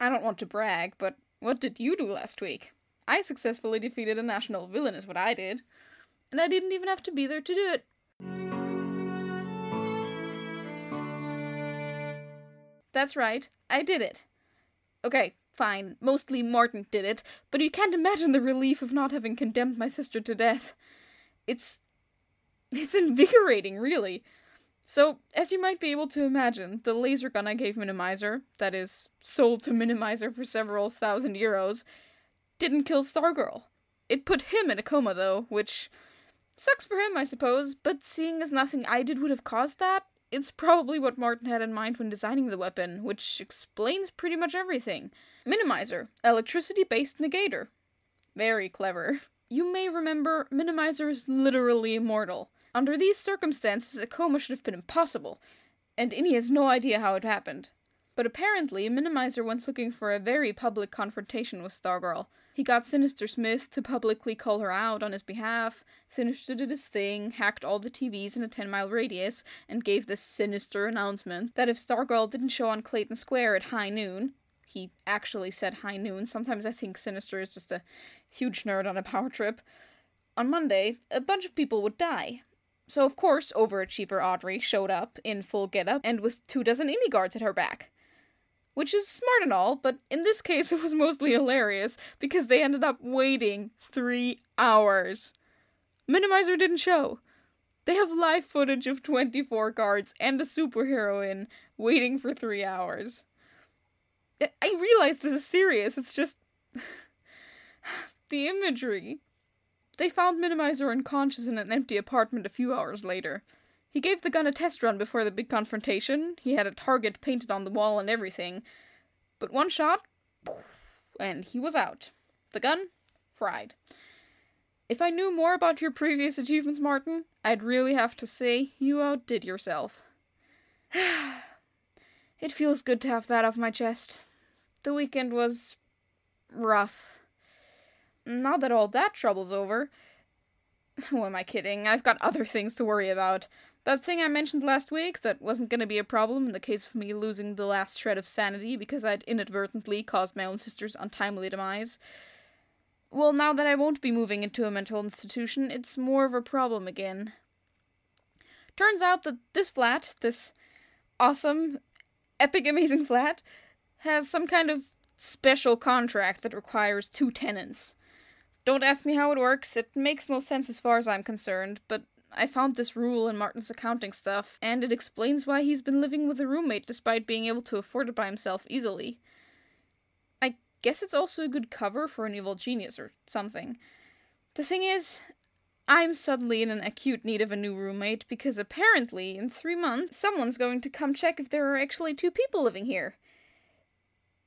I don't want to brag, but what did you do last week? I successfully defeated a national villain, is what I did. And I didn't even have to be there to do it. That's right, I did it. Okay, fine, mostly Martin did it, but you can't imagine the relief of not having condemned my sister to death. It's. it's invigorating, really. So, as you might be able to imagine, the laser gun I gave Minimizer, that is, sold to Minimizer for several thousand euros, didn't kill Stargirl. It put him in a coma, though, which sucks for him, I suppose, but seeing as nothing I did would have caused that, it's probably what Martin had in mind when designing the weapon, which explains pretty much everything. Minimizer, electricity based negator. Very clever. You may remember, Minimizer is literally immortal. Under these circumstances, a coma should have been impossible, and Innie has no idea how it happened. But apparently, Minimizer went looking for a very public confrontation with Stargirl. He got Sinister Smith to publicly call her out on his behalf. Sinister did his thing, hacked all the TVs in a 10 mile radius, and gave this sinister announcement that if Stargirl didn't show on Clayton Square at high noon, he actually said high noon. Sometimes I think Sinister is just a huge nerd on a power trip. On Monday, a bunch of people would die. So, of course, overachiever Audrey showed up in full getup and with two dozen Innie guards at her back. Which is smart and all, but in this case it was mostly hilarious because they ended up waiting three hours. Minimizer didn't show. They have live footage of 24 guards and a superheroine waiting for three hours. I realize this is serious, it's just. the imagery. They found Minimizer unconscious in an empty apartment a few hours later. He gave the gun a test run before the big confrontation. He had a target painted on the wall and everything. But one shot, and he was out. The gun, fried. If I knew more about your previous achievements, Martin, I'd really have to say you outdid yourself. it feels good to have that off my chest. The weekend was rough. Now that all that trouble's over. Who am I kidding? I've got other things to worry about. That thing I mentioned last week that wasn't going to be a problem in the case of me losing the last shred of sanity because I'd inadvertently caused my own sister's untimely demise. Well, now that I won't be moving into a mental institution, it's more of a problem again. Turns out that this flat, this awesome, epic, amazing flat, has some kind of special contract that requires two tenants. Don't ask me how it works, it makes no sense as far as I'm concerned, but I found this rule in Martin's accounting stuff, and it explains why he's been living with a roommate despite being able to afford it by himself easily. I guess it's also a good cover for an evil genius or something. The thing is, I'm suddenly in an acute need of a new roommate because apparently, in three months, someone's going to come check if there are actually two people living here.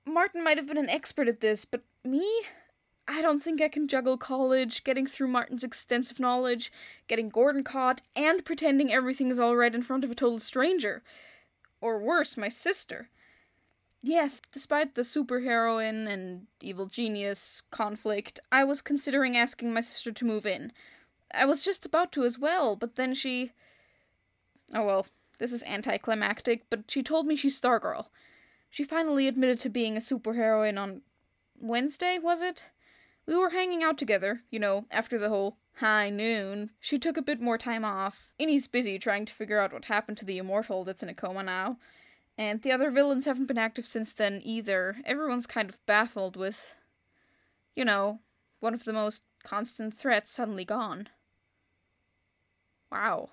Martin might have been an expert at this, but me? I don't think I can juggle college, getting through Martin's extensive knowledge, getting Gordon caught, and pretending everything is all right in front of a total stranger. Or worse, my sister. Yes, despite the superheroine and evil genius conflict, I was considering asking my sister to move in. I was just about to as well, but then she. Oh well, this is anticlimactic, but she told me she's Stargirl. She finally admitted to being a superheroine on Wednesday, was it? We were hanging out together, you know, after the whole high noon. She took a bit more time off. Innie's busy trying to figure out what happened to the immortal that's in a coma now. And the other villains haven't been active since then either. Everyone's kind of baffled with, you know, one of the most constant threats suddenly gone. Wow.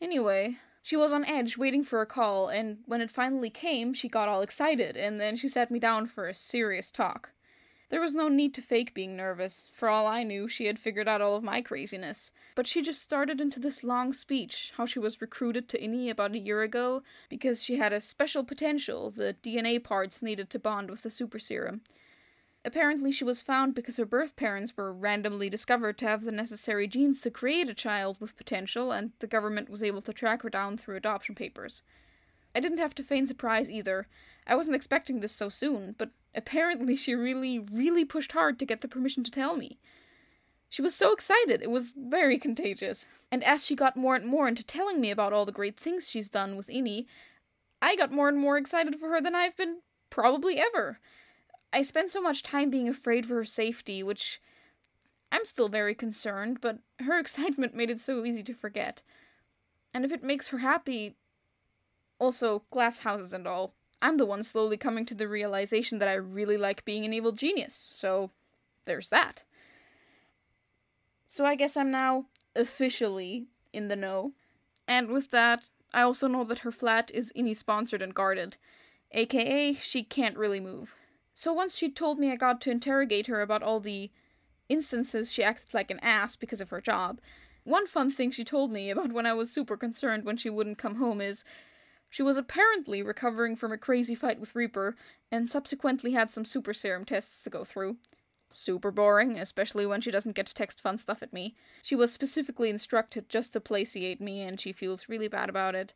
Anyway, she was on edge waiting for a call, and when it finally came, she got all excited, and then she sat me down for a serious talk. There was no need to fake being nervous. For all I knew, she had figured out all of my craziness. But she just started into this long speech how she was recruited to Innie about a year ago because she had a special potential, the DNA parts needed to bond with the super serum. Apparently, she was found because her birth parents were randomly discovered to have the necessary genes to create a child with potential, and the government was able to track her down through adoption papers. I didn't have to feign surprise either. I wasn't expecting this so soon, but apparently she really, really pushed hard to get the permission to tell me. She was so excited, it was very contagious. And as she got more and more into telling me about all the great things she's done with Innie, I got more and more excited for her than I've been probably ever. I spent so much time being afraid for her safety, which I'm still very concerned, but her excitement made it so easy to forget. And if it makes her happy, also glass houses and all, I'm the one slowly coming to the realization that I really like being an evil genius, so there's that. So I guess I'm now officially in the know. And with that, I also know that her flat is INI sponsored and guarded, aka she can't really move. So once she told me I got to interrogate her about all the instances she acted like an ass because of her job, one fun thing she told me about when I was super concerned when she wouldn't come home is she was apparently recovering from a crazy fight with Reaper and subsequently had some super serum tests to go through. Super boring, especially when she doesn't get to text fun stuff at me. She was specifically instructed just to placiate me, and she feels really bad about it.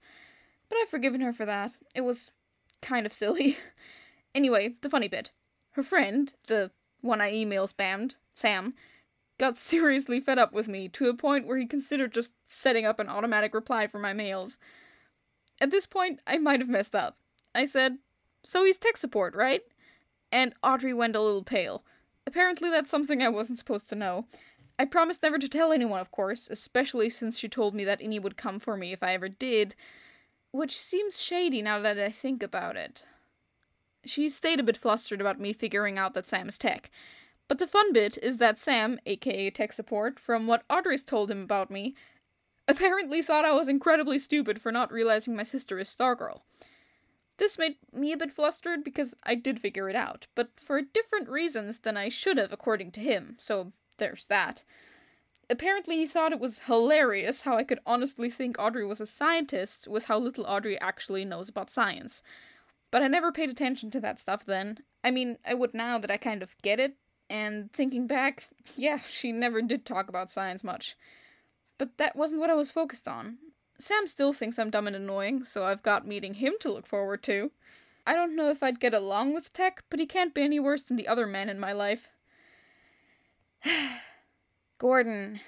But I've forgiven her for that. It was kind of silly. anyway, the funny bit. Her friend, the one I email spammed, Sam, got seriously fed up with me to a point where he considered just setting up an automatic reply for my mails. At this point, I might have messed up. I said, So he's tech support, right? And Audrey went a little pale. Apparently, that's something I wasn't supposed to know. I promised never to tell anyone, of course, especially since she told me that INI would come for me if I ever did, which seems shady now that I think about it. She stayed a bit flustered about me figuring out that Sam is tech. But the fun bit is that Sam, aka tech support, from what Audrey's told him about me, apparently thought I was incredibly stupid for not realizing my sister is Stargirl. This made me a bit flustered because I did figure it out, but for different reasons than I should have, according to him, so there's that. Apparently, he thought it was hilarious how I could honestly think Audrey was a scientist with how little Audrey actually knows about science. But I never paid attention to that stuff then. I mean, I would now that I kind of get it, and thinking back, yeah, she never did talk about science much. But that wasn't what I was focused on. Sam still thinks I'm dumb and annoying, so I've got meeting him to look forward to. I don't know if I'd get along with Tech, but he can't be any worse than the other men in my life. Gordon.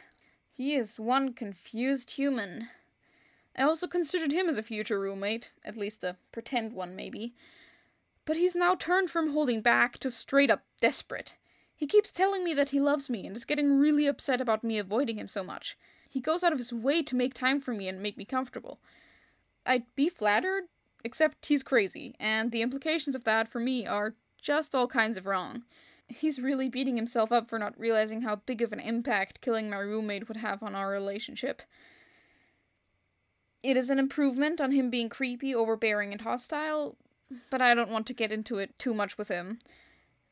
He is one confused human. I also considered him as a future roommate, at least a pretend one, maybe. But he's now turned from holding back to straight up desperate. He keeps telling me that he loves me and is getting really upset about me avoiding him so much. He goes out of his way to make time for me and make me comfortable. I'd be flattered, except he's crazy, and the implications of that for me are just all kinds of wrong. He's really beating himself up for not realizing how big of an impact killing my roommate would have on our relationship. It is an improvement on him being creepy, overbearing, and hostile, but I don't want to get into it too much with him.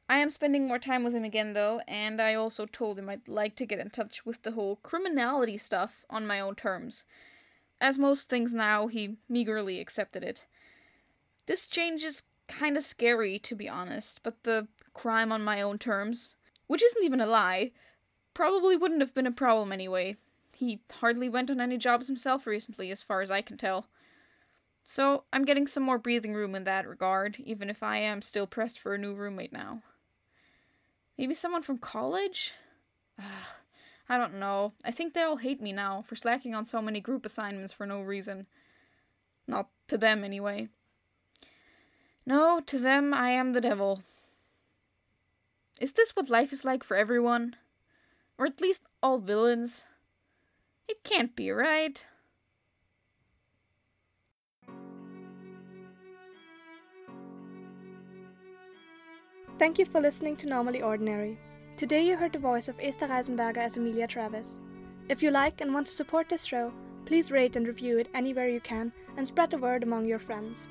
I am spending more time with him again, though, and I also told him I'd like to get in touch with the whole criminality stuff on my own terms. As most things now, he meagerly accepted it. This change is kinda scary, to be honest, but the crime on my own terms, which isn't even a lie, probably wouldn't have been a problem anyway. He hardly went on any jobs himself recently, as far as I can tell. So, I'm getting some more breathing room in that regard, even if I am still pressed for a new roommate now. Maybe someone from college? I don't know. I think they all hate me now for slacking on so many group assignments for no reason. Not to them, anyway. No, to them I am the devil. Is this what life is like for everyone? Or at least all villains? It can't be, right? Thank you for listening to Normally Ordinary. Today you heard the voice of Esther Reisenberger as Emilia Travis. If you like and want to support this show, please rate and review it anywhere you can and spread the word among your friends.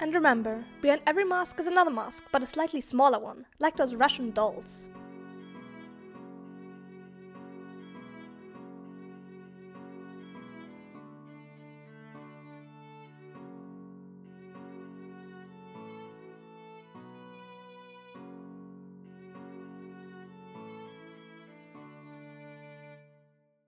And remember, behind every mask is another mask, but a slightly smaller one, like those Russian dolls.